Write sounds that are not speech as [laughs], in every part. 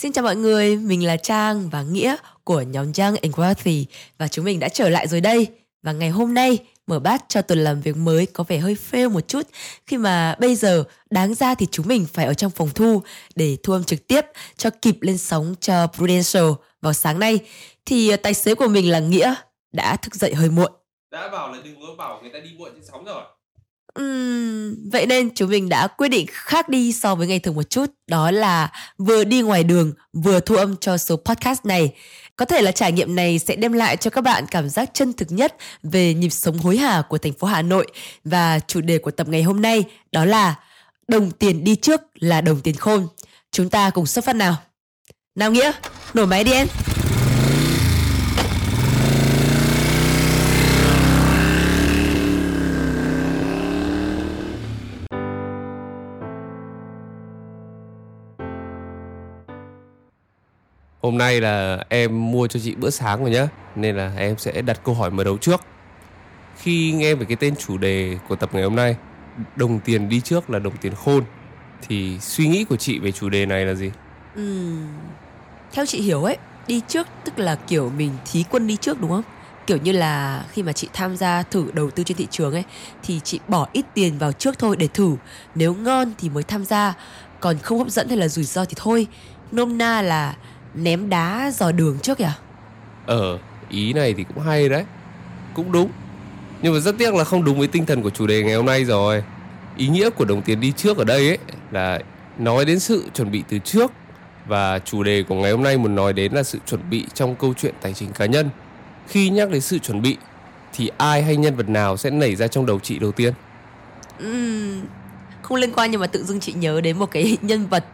Xin chào mọi người, mình là Trang và Nghĩa của nhóm Young and Wealthy và chúng mình đã trở lại rồi đây. Và ngày hôm nay mở bát cho tuần làm việc mới có vẻ hơi fail một chút khi mà bây giờ đáng ra thì chúng mình phải ở trong phòng thu để thu âm trực tiếp cho kịp lên sóng cho Prudential vào sáng nay thì ờ, tài xế của mình là Nghĩa đã thức dậy hơi muộn. Đã bảo là đừng có bảo người ta đi muộn trên sóng rồi. Uhm, vậy nên chúng mình đã quyết định khác đi so với ngày thường một chút đó là vừa đi ngoài đường vừa thu âm cho số podcast này. Có thể là trải nghiệm này sẽ đem lại cho các bạn cảm giác chân thực nhất về nhịp sống hối hả của thành phố Hà Nội. Và chủ đề của tập ngày hôm nay đó là đồng tiền đi trước là đồng tiền khôn. Chúng ta cùng xuất phát nào. Nào nghĩa nổ máy đi em. Hôm nay là em mua cho chị bữa sáng rồi nhá, Nên là em sẽ đặt câu hỏi mở đầu trước Khi nghe về cái tên chủ đề của tập ngày hôm nay, Đồng tiền đi trước là đồng tiền khôn, Thì suy nghĩ của chị về chủ đề này là gì? Ừ. theo chị hiểu ấy, Đi trước tức là kiểu mình thí quân đi trước đúng không? Kiểu như là khi mà chị tham gia thử đầu tư trên thị trường ấy, Thì chị bỏ ít tiền vào trước thôi để thử Nếu ngon thì mới tham gia, Còn không hấp dẫn hay là rủi ro thì thôi Nôm na là ném đá dò đường trước kìa? Ờ, ý này thì cũng hay đấy. Cũng đúng. Nhưng mà rất tiếc là không đúng với tinh thần của chủ đề ngày hôm nay rồi. Ý nghĩa của đồng tiền đi trước ở đây ấy là nói đến sự chuẩn bị từ trước. Và chủ đề của ngày hôm nay muốn nói đến là sự chuẩn bị trong câu chuyện tài chính cá nhân. Khi nhắc đến sự chuẩn bị Thì ai hay nhân vật nào sẽ nảy ra trong đầu chị đầu tiên? uhm, Không liên quan nhưng mà tự dưng chị nhớ đến một cái [laughs] nhân vật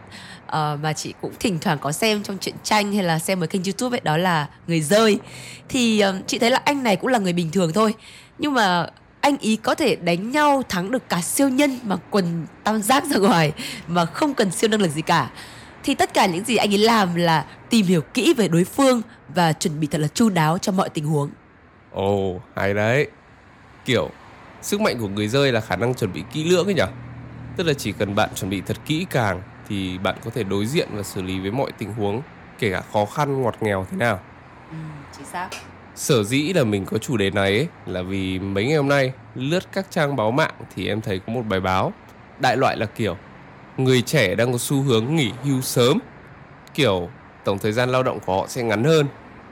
uh, mà chị cũng thỉnh thoảng có xem trong truyện tranh hay là xem ở kênh youtube ấy đó là người rơi. Thì uh, chị thấy là anh này cũng là người bình thường thôi. Nhưng mà anh ý có thể đánh nhau thắng được cả siêu nhân mà quần tam giác ra ngoài mà không cần siêu năng lực gì cả. Thì tất cả những gì anh ấy làm là tìm hiểu kỹ về đối phương và chuẩn bị thật là chu đáo cho mọi tình huống. Ồ oh, hay đấy. Kiểu sức mạnh của người rơi là khả năng chuẩn bị kỹ lưỡng ấy nhỉ tức là chỉ cần bạn chuẩn bị thật kỹ càng thì bạn có thể đối diện và xử lý với mọi tình huống kể cả khó khăn ngọt nghèo thế nào. Ừ, chính xác. Sở dĩ là mình có chủ đề này ấy, là vì mấy ngày hôm nay lướt các trang báo mạng thì em thấy có một bài báo đại loại là kiểu người trẻ đang có xu hướng nghỉ hưu sớm. Kiểu tổng thời gian lao động của họ sẽ ngắn hơn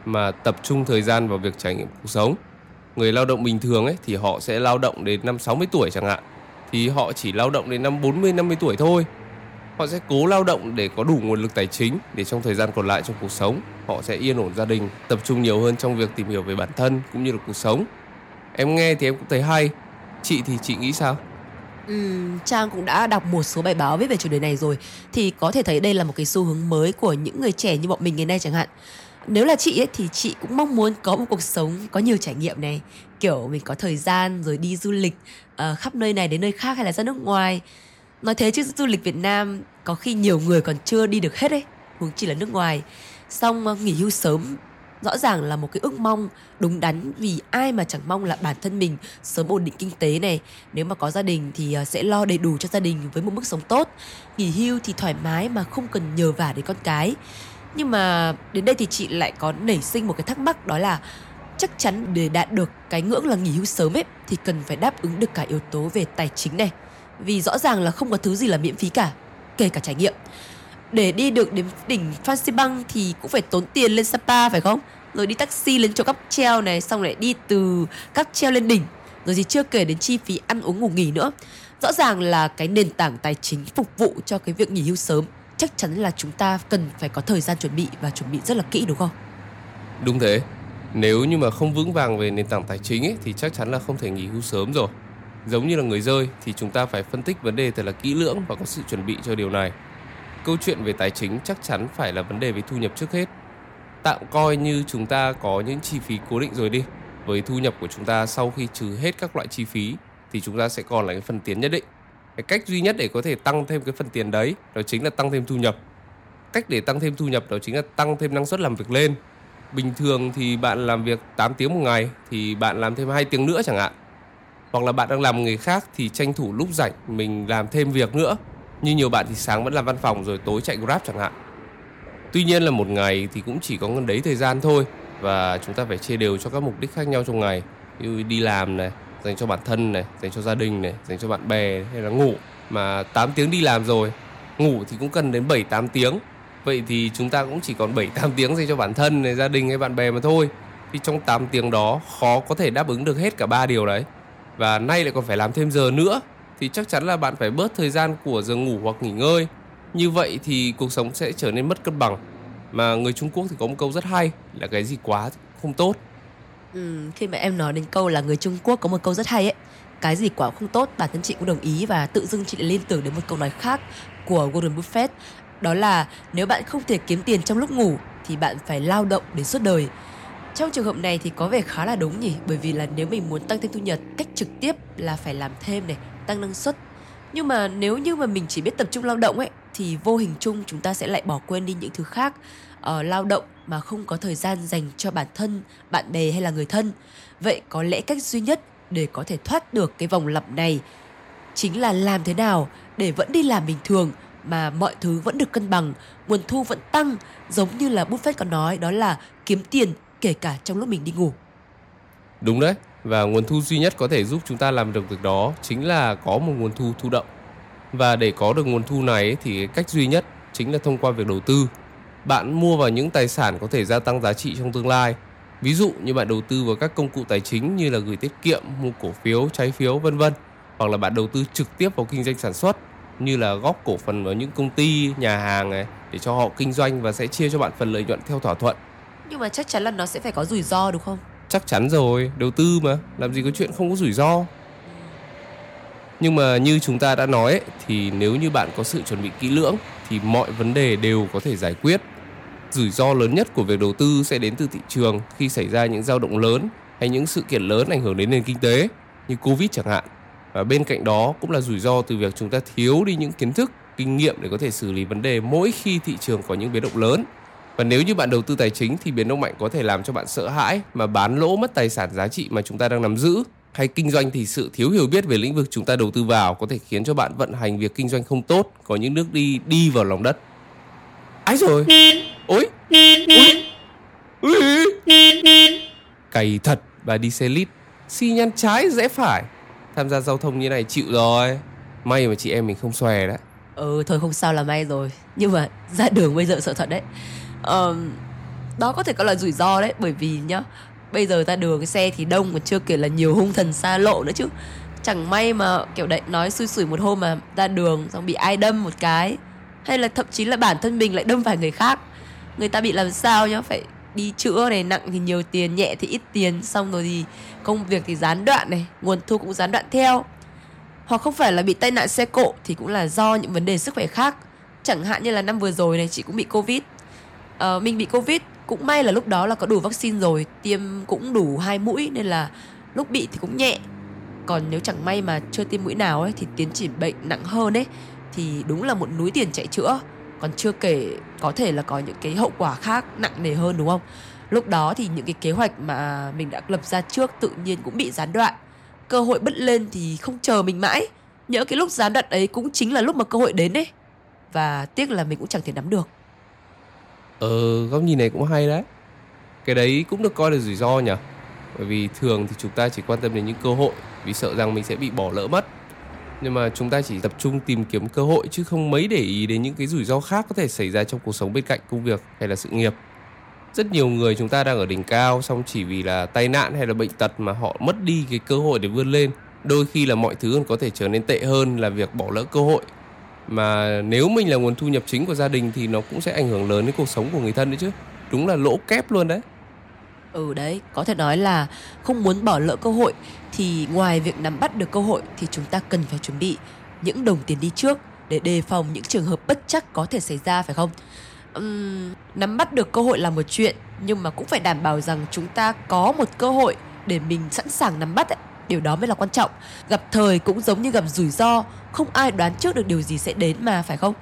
mà tập trung thời gian vào việc trải nghiệm cuộc sống. Người lao động bình thường ấy thì họ sẽ lao động đến năm 60 tuổi chẳng hạn thì họ chỉ lao động đến năm 40 50 tuổi thôi họ sẽ cố lao động để có đủ nguồn lực tài chính để trong thời gian còn lại trong cuộc sống họ sẽ yên ổn gia đình tập trung nhiều hơn trong việc tìm hiểu về bản thân cũng như là cuộc sống. Em nghe thì em cũng thấy hay. Chị thì chị nghĩ sao? Ừ, Trang cũng đã đọc một số bài báo viết về chủ đề này rồi. Thì có thể thấy đây là một cái xu hướng mới của những người trẻ như bọn mình ngày nay chẳng hạn. Nếu là chị ấy thì chị cũng mong muốn có một cuộc sống có nhiều trải nghiệm này. Kiểu mình có thời gian rồi đi du lịch uh, khắp nơi này đến nơi khác hay là ra nước ngoài nói thế chứ du lịch Việt Nam có khi nhiều người còn chưa đi được hết ấy, huống chỉ là nước ngoài. Xong nghỉ hưu sớm, rõ ràng là một cái ước mong đúng đắn vì ai mà chẳng mong là bản thân mình sớm ổn định kinh tế này. Nếu mà có gia đình thì ờ, sẽ lo đầy đủ cho gia đình với một mức sống tốt. Nghỉ hưu thì thoải mái mà không cần nhờ vả đến con cái. Nhưng mà đến đây thì chị lại có nảy sinh một cái thắc mắc, đó là chắc chắn để đạt được cái ngưỡng là nghỉ hưu sớm ấy, thì cần phải đáp ứng được cả yếu tố về tài chính này vì rõ ràng là không có thứ gì là miễn phí cả kể cả trải nghiệm. Để đi được đến đỉnh Phan Xipang thì cũng phải tốn tiền lên Sapa phải không? Rồi đi taxi lên chỗ cáp treo này xong lại đi từ cáp treo lên đỉnh. Rồi thì chưa kể đến chi phí ăn uống ngủ nghỉ nữa. Rõ ràng là cái nền tảng tài chính phục vụ cho cái việc nghỉ hưu sớm chắc chắn là chúng ta cần phải có thời gian chuẩn bị và chuẩn bị rất là kỹ đúng không? Đúng thế. Nếu như mà không vững vàng về nền tảng tài chính ấy, thì chắc chắn là không thể nghỉ hưu sớm rồi giống như là người rơi thì chúng ta phải phân tích vấn đề thật là kỹ lưỡng và có sự chuẩn bị cho điều này. Câu chuyện về tài chính chắc chắn phải là vấn đề về thu nhập trước hết. Tạm coi như chúng ta có những chi phí cố định rồi đi. Với thu nhập của chúng ta sau khi trừ hết các loại chi phí thì chúng ta sẽ còn là cái phần tiền nhất định. Cái cách duy nhất để có thể tăng thêm cái phần tiền đấy đó chính là tăng thêm thu nhập. Cách để tăng thêm thu nhập đó chính là tăng thêm năng suất làm việc lên. Bình thường thì bạn làm việc 8 tiếng một ngày thì bạn làm thêm 2 tiếng nữa chẳng hạn hoặc là bạn đang làm nghề khác thì tranh thủ lúc rảnh mình làm thêm việc nữa như nhiều bạn thì sáng vẫn làm văn phòng rồi tối chạy grab chẳng hạn Tuy nhiên là một ngày thì cũng chỉ có ngân đấy thời gian thôi và chúng ta phải chia đều cho các mục đích khác nhau trong ngày. Như đi làm này, dành cho bản thân này, dành cho gia đình này, dành cho bạn bè hay là ngủ. Mà 8 tiếng đi làm rồi, ngủ thì cũng cần đến 7 8 tiếng. Vậy thì chúng ta cũng chỉ còn 7 8 tiếng dành cho bản thân này, gia đình hay bạn bè mà thôi. Thì trong 8 tiếng đó khó có thể đáp ứng được hết cả ba điều đấy. Và nay lại còn phải làm thêm giờ nữa thì chắc chắn là bạn phải bớt thời gian của giờ ngủ hoặc nghỉ ngơi. Như vậy thì cuộc sống sẽ trở nên mất cân bằng. Mà người Trung Quốc thì có một câu rất hay là cái gì quá không tốt. Ừ, khi mà em nói đến câu là người Trung Quốc có một câu rất hay ấy cái gì quá không tốt bản thân chị cũng đồng ý và tự dưng chị lại liên tưởng đến một câu nói khác của Warren Buffett đó là nếu bạn không thể kiếm tiền trong lúc ngủ thì bạn phải lao động đến suốt đời trong trường hợp này thì có vẻ khá là đúng nhỉ? Bởi vì là nếu mình muốn tăng thêm thu nhập cách trực tiếp là phải làm thêm này tăng năng suất. Nhưng mà nếu như mà mình chỉ biết tập trung lao động ấy thì vô hình chung chúng ta sẽ lại bỏ quên đi những thứ khác. Uh, lao động mà không có thời gian dành cho bản thân bạn bè hay là người thân. Vậy có lẽ cách duy nhất để có thể thoát được cái vòng lặp này chính là làm thế nào để vẫn đi làm bình thường mà mọi thứ vẫn được cân bằng, nguồn thu vẫn tăng, giống như là Buffett có nói đó là kiếm tiền kể cả trong lúc mình đi ngủ. Đúng đấy, và nguồn thu duy nhất có thể giúp chúng ta làm được việc đó chính là có một nguồn thu thụ động. Và để có được nguồn thu này thì cách duy nhất chính là thông qua việc đầu tư. Bạn mua vào những tài sản có thể gia tăng giá trị trong tương lai. Ví dụ như bạn đầu tư vào các công cụ tài chính như là gửi tiết kiệm, mua cổ phiếu, trái phiếu vân vân, hoặc là bạn đầu tư trực tiếp vào kinh doanh sản xuất như là góp cổ phần vào những công ty, nhà hàng này để cho họ kinh doanh và sẽ chia cho bạn phần lợi nhuận theo thỏa thuận. Nhưng mà chắc chắn là nó sẽ phải có rủi ro đúng không? Chắc chắn rồi, đầu tư mà, làm gì có chuyện không có rủi ro. Nhưng mà như chúng ta đã nói ấy, thì nếu như bạn có sự chuẩn bị kỹ lưỡng thì mọi vấn đề đều có thể giải quyết. Rủi ro lớn nhất của việc đầu tư sẽ đến từ thị trường khi xảy ra những dao động lớn hay những sự kiện lớn ảnh hưởng đến nền kinh tế như Covid chẳng hạn. Và bên cạnh đó cũng là rủi ro từ việc chúng ta thiếu đi những kiến thức, kinh nghiệm để có thể xử lý vấn đề mỗi khi thị trường có những biến động lớn. Và nếu như bạn đầu tư tài chính thì biến động mạnh có thể làm cho bạn sợ hãi mà bán lỗ mất tài sản giá trị mà chúng ta đang nắm giữ. Hay kinh doanh thì sự thiếu hiểu biết về lĩnh vực chúng ta đầu tư vào có thể khiến cho bạn vận hành việc kinh doanh không tốt, có những nước đi đi vào lòng đất. Ái rồi. Ôi. Ôi. Ôi. Cày thật và đi xe lít. Xi nhăn trái rẽ phải tham gia giao thông như này chịu rồi may mà chị em mình không xòe đấy ừ thôi không sao là may rồi nhưng mà ra đường bây giờ sợ thật đấy um, đó có thể gọi là rủi ro đấy bởi vì nhá bây giờ ra đường cái xe thì đông mà chưa kể là nhiều hung thần xa lộ nữa chứ. Chẳng may mà kiểu đấy nói xui xủi một hôm mà ra đường xong bị ai đâm một cái hay là thậm chí là bản thân mình lại đâm phải người khác. Người ta bị làm sao nhá phải đi chữa này nặng thì nhiều tiền nhẹ thì ít tiền xong rồi thì công việc thì gián đoạn này nguồn thu cũng gián đoạn theo. Hoặc không phải là bị tai nạn xe cộ thì cũng là do những vấn đề sức khỏe khác. Chẳng hạn như là năm vừa rồi này chị cũng bị covid uh, mình bị covid. Cũng may là lúc đó là có đủ vaccine rồi. Tiêm cũng đủ hai mũi nên là lúc bị thì cũng nhẹ. Còn nếu chẳng may mà chưa tiêm mũi nào ấy thì tiến triển bệnh nặng hơn ấy thì đúng là một núi tiền chạy chữa. Còn chưa kể có thể là có những cái hậu quả khác nặng nề hơn đúng không? Lúc đó thì những cái kế hoạch mà mình đã lập ra trước tự nhiên cũng bị gián đoạn. Cơ hội bứt lên thì không chờ mình mãi. Nhớ cái lúc gián đoạn ấy cũng chính là lúc mà cơ hội đến đấy và tiếc là mình cũng chẳng thể nắm được ờ góc nhìn này cũng hay đấy. Cái đấy cũng được coi là rủi ro nhỉ? Bởi vì thường thì chúng ta chỉ quan tâm đến những cơ hội, vì sợ rằng mình sẽ bị bỏ lỡ mất. Nhưng mà chúng ta chỉ tập trung tìm kiếm cơ hội, chứ không mấy để ý đến những cái rủi ro khác có thể xảy ra trong cuộc sống bên cạnh công việc hay là sự nghiệp. Rất nhiều người chúng ta đang ở đỉnh cao, xong chỉ vì là tai nạn hay là bệnh tật mà họ mất đi cái cơ hội để vươn lên. Đôi khi là mọi thứ còn có thể trở nên tệ hơn là việc bỏ lỡ cơ hội mà nếu mình là nguồn thu nhập chính của gia đình thì nó cũng sẽ ảnh hưởng lớn đến cuộc sống của người thân đấy chứ. Đúng là lỗ kép luôn đấy. Ừ đấy có thể nói là không muốn bỏ lỡ cơ hội thì ngoài việc nắm bắt được cơ hội thì chúng ta cần phải chuẩn bị những đồng tiền đi trước để đề phòng những trường hợp bất chắc có thể xảy ra phải không? Uhm, nắm bắt được cơ hội là một chuyện nhưng mà cũng phải đảm bảo rằng chúng ta có một cơ hội để mình sẵn sàng nắm bắt ấy điều đó mới là quan trọng. Gặp thời cũng giống như gặp rủi ro không ai đoán trước được điều gì sẽ đến mà phải không?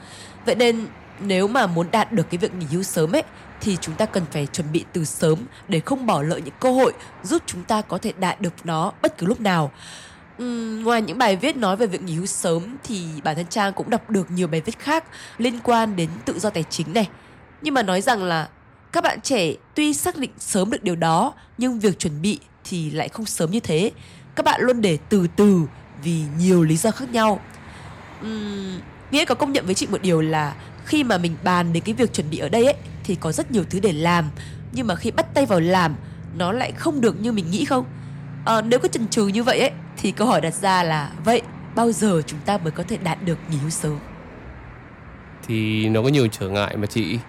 Vậy nên nếu mà muốn đạt được cái việc nghỉ hưu sớm ấy thì chúng ta cần phải chuẩn bị từ sớm để không bỏ lỡ những cơ hội giúp chúng ta có thể đạt được nó bất cứ lúc nào. Uhm, ngoài những bài viết nói về việc nghỉ hưu sớm thì bản thân Trang cũng đọc được nhiều bài viết khác liên quan đến tự do tài chính này. Nhưng mà nói rằng là các bạn trẻ tuy xác định sớm được điều đó nhưng việc chuẩn bị thì lại không sớm như thế các bạn luôn để từ từ vì nhiều lý do khác nhau. Uhm, nghĩa có công nhận với chị một điều là khi mà mình bàn đến cái việc chuẩn bị ở đây ấy thì có rất nhiều thứ để làm nhưng mà khi bắt tay vào làm nó lại không được như mình nghĩ không? À, nếu có chần chừ như vậy ấy thì câu hỏi đặt ra là vậy bao giờ chúng ta mới có thể đạt được nghỉ hưu sớm? Thì nó có nhiều trở ngại mà chị.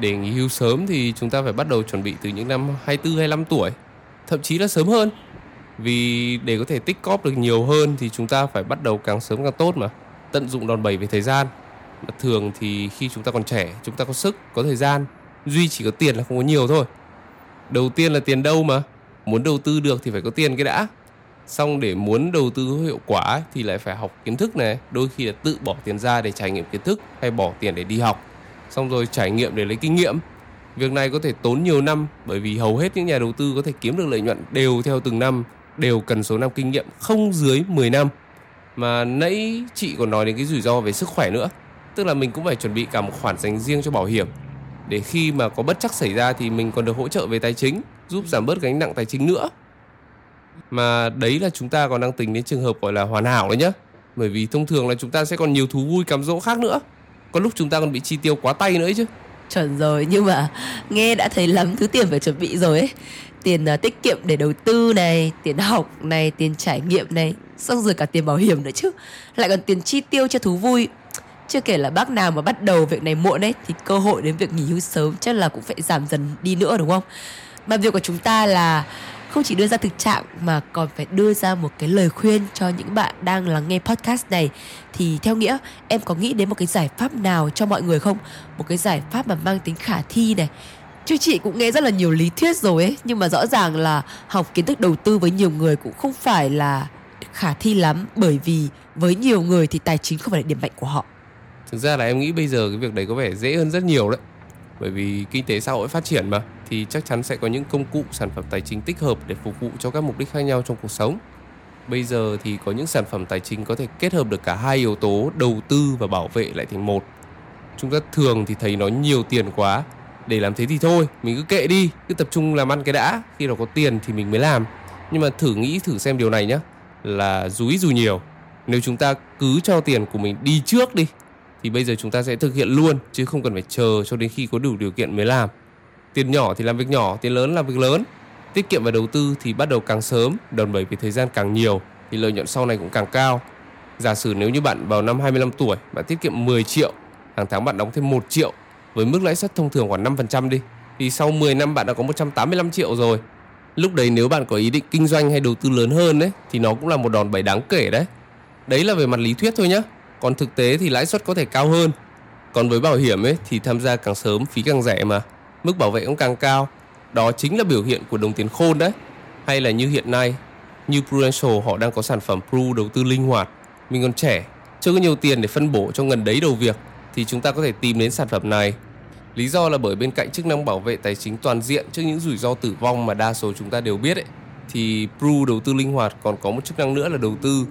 Để nghỉ hưu sớm thì chúng ta phải bắt đầu chuẩn bị từ những năm 24 25 tuổi thậm chí là sớm hơn vì để có thể tích cóp được nhiều hơn thì chúng ta phải bắt đầu càng sớm càng tốt mà. Tận dụng đòn bẩy về thời gian. Mà thường thì khi chúng ta còn trẻ, chúng ta có sức, có thời gian, duy chỉ có tiền là không có nhiều thôi. Đầu tiên là tiền đâu mà? Muốn đầu tư được thì phải có tiền cái đã. Xong để muốn đầu tư có hiệu quả thì lại phải học kiến thức này. Đôi khi là tự bỏ tiền ra để trải nghiệm kiến thức, hay bỏ tiền để đi học. Xong rồi trải nghiệm để lấy kinh nghiệm. Việc này có thể tốn nhiều năm, bởi vì hầu hết những nhà đầu tư có thể kiếm được lợi nhuận đều theo từng năm đều cần số năm kinh nghiệm không dưới 10 năm. Mà nãy chị còn nói đến cái rủi ro về sức khỏe nữa, tức là mình cũng phải chuẩn bị cả một khoản dành riêng cho bảo hiểm. Để khi mà có bất chắc xảy ra thì mình còn được hỗ trợ về tài chính, giúp giảm bớt gánh nặng tài chính nữa. Mà đấy là chúng ta còn đang tính đến trường hợp gọi là hoàn hảo đấy nhá. Bởi vì thông thường là chúng ta sẽ còn nhiều thú vui cám dỗ khác nữa. Có lúc chúng ta còn bị chi tiêu quá tay nữa ấy chứ. Chuẩn rồi, nhưng mà nghe đã thấy lắm, thứ tiền phải chuẩn bị rồi ấy tiền uh, tiết kiệm để đầu tư này tiền học này tiền trải nghiệm này xong rồi cả tiền bảo hiểm nữa chứ. Lại còn tiền chi tiêu cho thú vui. Chưa kể là bác nào mà bắt đầu việc này muộn ấy thì cơ hội đến việc nghỉ hưu sớm chắc là cũng phải giảm dần đi nữa đúng không? Mà việc của chúng ta là không chỉ đưa ra thực trạng mà còn phải đưa ra một cái lời khuyên cho những bạn đang lắng nghe podcast này. Thì theo nghĩa em có nghĩ đến một cái giải pháp nào cho mọi người không? Một cái giải pháp mà mang tính khả thi này chứ chị cũng nghe rất là nhiều lý thuyết rồi ấy. Nhưng mà rõ ràng là học kiến thức đầu tư với nhiều người cũng không phải là khả thi lắm. Bởi vì với nhiều người thì tài chính không phải là điểm mạnh của họ. Thực ra là em nghĩ bây giờ cái việc đấy có vẻ dễ hơn rất nhiều đấy. Bởi vì kinh tế xã hội phát triển mà, thì chắc chắn sẽ có những công cụ, sản phẩm tài chính tích hợp để phục vụ cho các mục đích khác nhau trong cuộc sống. Bây giờ thì có những sản phẩm tài chính có thể kết hợp được cả hai yếu tố đầu tư và bảo vệ lại thành một. Chúng ta thường thì thấy nó nhiều tiền quá để làm thế thì thôi, mình cứ kệ đi, cứ tập trung làm ăn cái đã. Khi nào có tiền thì mình mới làm. Nhưng mà thử nghĩ, thử xem điều này nhé là dúi dù nhiều. Nếu chúng ta cứ cho tiền của mình đi trước đi, thì bây giờ chúng ta sẽ thực hiện luôn, chứ không cần phải chờ cho đến khi có đủ điều kiện mới làm. Tiền nhỏ thì làm việc nhỏ, tiền lớn làm việc lớn. Tiết kiệm và đầu tư thì bắt đầu càng sớm, đòn bẩy về thời gian càng nhiều, thì lợi nhuận sau này cũng càng cao. Giả sử nếu như bạn vào năm 25 tuổi, bạn tiết kiệm 10 triệu, hàng tháng bạn đóng thêm 1 triệu với mức lãi suất thông thường khoảng 5% đi. Thì sau 10 năm bạn đã có 185 triệu rồi. Lúc đấy nếu bạn có ý định kinh doanh hay đầu tư lớn hơn đấy thì nó cũng là một đòn bẩy đáng kể đấy. Đấy là về mặt lý thuyết thôi nhá. Còn thực tế thì lãi suất có thể cao hơn. Còn với bảo hiểm ấy, thì tham gia càng sớm, phí càng rẻ mà. Mức bảo vệ cũng càng cao. Đó chính là biểu hiện của đồng tiền khôn đấy. Hay là như hiện nay, như Prudential, họ đang có sản phẩm Pru đầu tư linh hoạt. Mình còn trẻ, chưa có nhiều tiền để phân bổ cho ngần đấy đầu việc, thì chúng ta có thể tìm đến sản phẩm này lý do là bởi bên cạnh chức năng bảo vệ tài chính toàn diện trước những rủi ro tử vong mà đa số chúng ta đều biết ấy, thì Pru đầu tư linh hoạt, còn có một chức năng nữa là đầu tư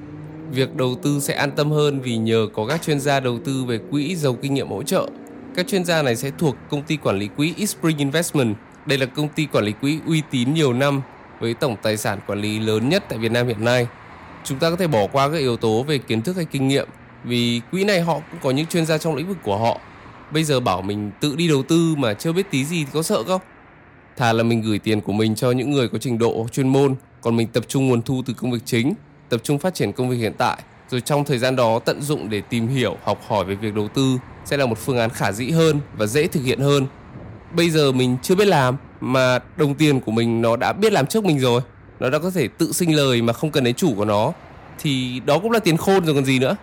việc đầu tư sẽ an tâm hơn vì nhờ có các chuyên gia đầu tư về quỹ giàu kinh nghiệm hỗ trợ. Các chuyên gia này sẽ thuộc công ty quản lý quỹ Spring Investment. Đây là công ty quản lý quỹ uy tín nhiều năm với tổng tài sản quản lý lớn nhất tại Việt Nam hiện nay. Chúng ta có thể bỏ qua các yếu tố về kiến thức hay kinh nghiệm vì quỹ này họ cũng có những chuyên gia trong lĩnh vực của họ. Bây giờ bảo mình tự đi đầu tư mà chưa biết tí gì thì có sợ không? Thà là mình gửi tiền của mình cho những người có trình độ chuyên môn, còn mình tập trung nguồn thu từ công việc chính tập trung phát triển công việc hiện tại rồi trong thời gian đó tận dụng để tìm hiểu học hỏi về việc đầu tư sẽ là một phương án khả dĩ hơn và dễ thực hiện hơn bây giờ mình chưa biết làm mà đồng tiền của mình nó đã biết làm trước mình rồi nó đã có thể tự sinh lời mà không cần đến chủ của nó thì đó cũng là tiền khôn rồi còn gì nữa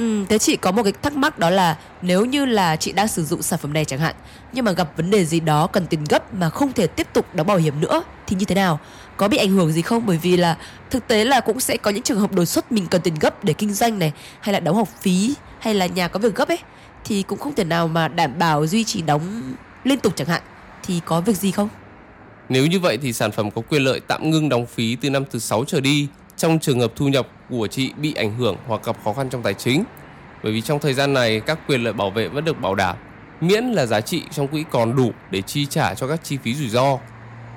Ừ, thế chị có một cái thắc mắc đó là nếu như là chị đang sử dụng sản phẩm này chẳng hạn nhưng mà gặp vấn đề gì đó cần tiền gấp mà không thể tiếp tục đóng bảo hiểm nữa thì như thế nào? Có bị ảnh hưởng gì không? Bởi vì là thực tế là cũng sẽ có những trường hợp đột xuất mình cần tiền gấp để kinh doanh này hay là đóng học phí hay là nhà có việc gấp ấy thì cũng không thể nào mà đảm bảo duy trì đóng liên tục chẳng hạn thì có việc gì không? Nếu như vậy thì sản phẩm có quyền lợi tạm ngưng đóng phí từ năm thứ 6 trở đi trong trường hợp thu nhập của chị bị ảnh hưởng hoặc gặp khó khăn trong tài chính. Bởi vì trong thời gian này các quyền lợi bảo vệ vẫn được bảo đảm. miễn là giá trị trong quỹ còn đủ để chi trả cho các chi phí rủi ro.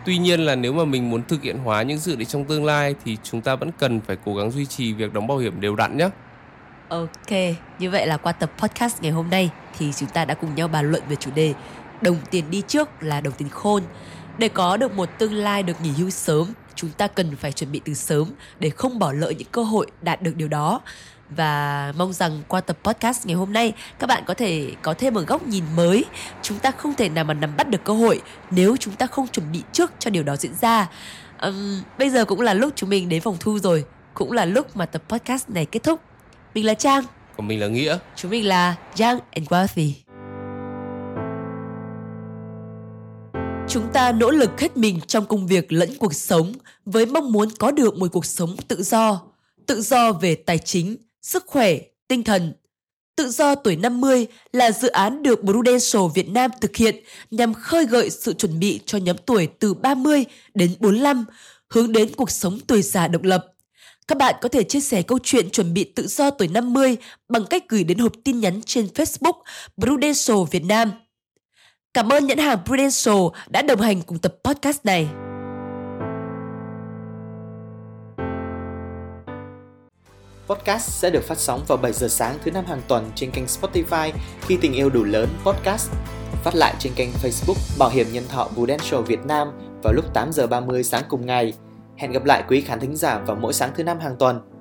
Tuy nhiên là nếu mà mình muốn thực hiện hóa những dự định trong tương lai thì chúng ta vẫn cần phải cố gắng duy trì việc đóng bảo hiểm đều đặn nhé. Ok, như vậy là qua tập podcast ngày hôm nay thì chúng ta đã cùng nhau bàn luận về chủ đề đồng tiền đi trước là đồng tiền khôn. Để có được một tương lai được nghỉ hưu sớm, chúng ta cần phải chuẩn bị từ sớm để không bỏ lỡ những cơ hội đạt được điều đó. Và mong rằng qua tập podcast ngày hôm nay các bạn có thể có thêm một góc nhìn mới. Chúng ta không thể nào mà nắm bắt được cơ hội nếu chúng ta không chuẩn bị trước cho điều đó diễn ra. Um, bây giờ cũng là lúc chúng mình đến phòng thu rồi, cũng là lúc mà tập podcast này kết thúc. Mình là Trang. Còn mình là Nghĩa. Chúng mình là Young and Wealthy. Chúng ta nỗ lực hết mình trong công việc lẫn cuộc sống với mong muốn có được một cuộc sống tự do, tự do về tài chính, sức khỏe, tinh thần. Tự do tuổi 50 là dự án được Prudential Việt Nam thực hiện nhằm khơi gợi sự chuẩn bị cho nhóm tuổi từ 30 đến 45, hướng đến cuộc sống tuổi già độc lập. Các bạn có thể chia sẻ câu chuyện chuẩn bị tự do tuổi 50 bằng cách gửi đến hộp tin nhắn trên Facebook Prudential Việt Nam. Cảm ơn nhãn hàng Prudential đã đồng hành cùng tập podcast này. Podcast sẽ được phát sóng vào 7 giờ sáng thứ năm hàng tuần trên kênh Spotify khi tình yêu đủ lớn podcast. Phát lại trên kênh Facebook Bảo hiểm nhân thọ Prudential Việt Nam vào lúc 8 giờ 30 sáng cùng ngày. Hẹn gặp lại quý khán thính giả vào mỗi sáng thứ năm hàng tuần.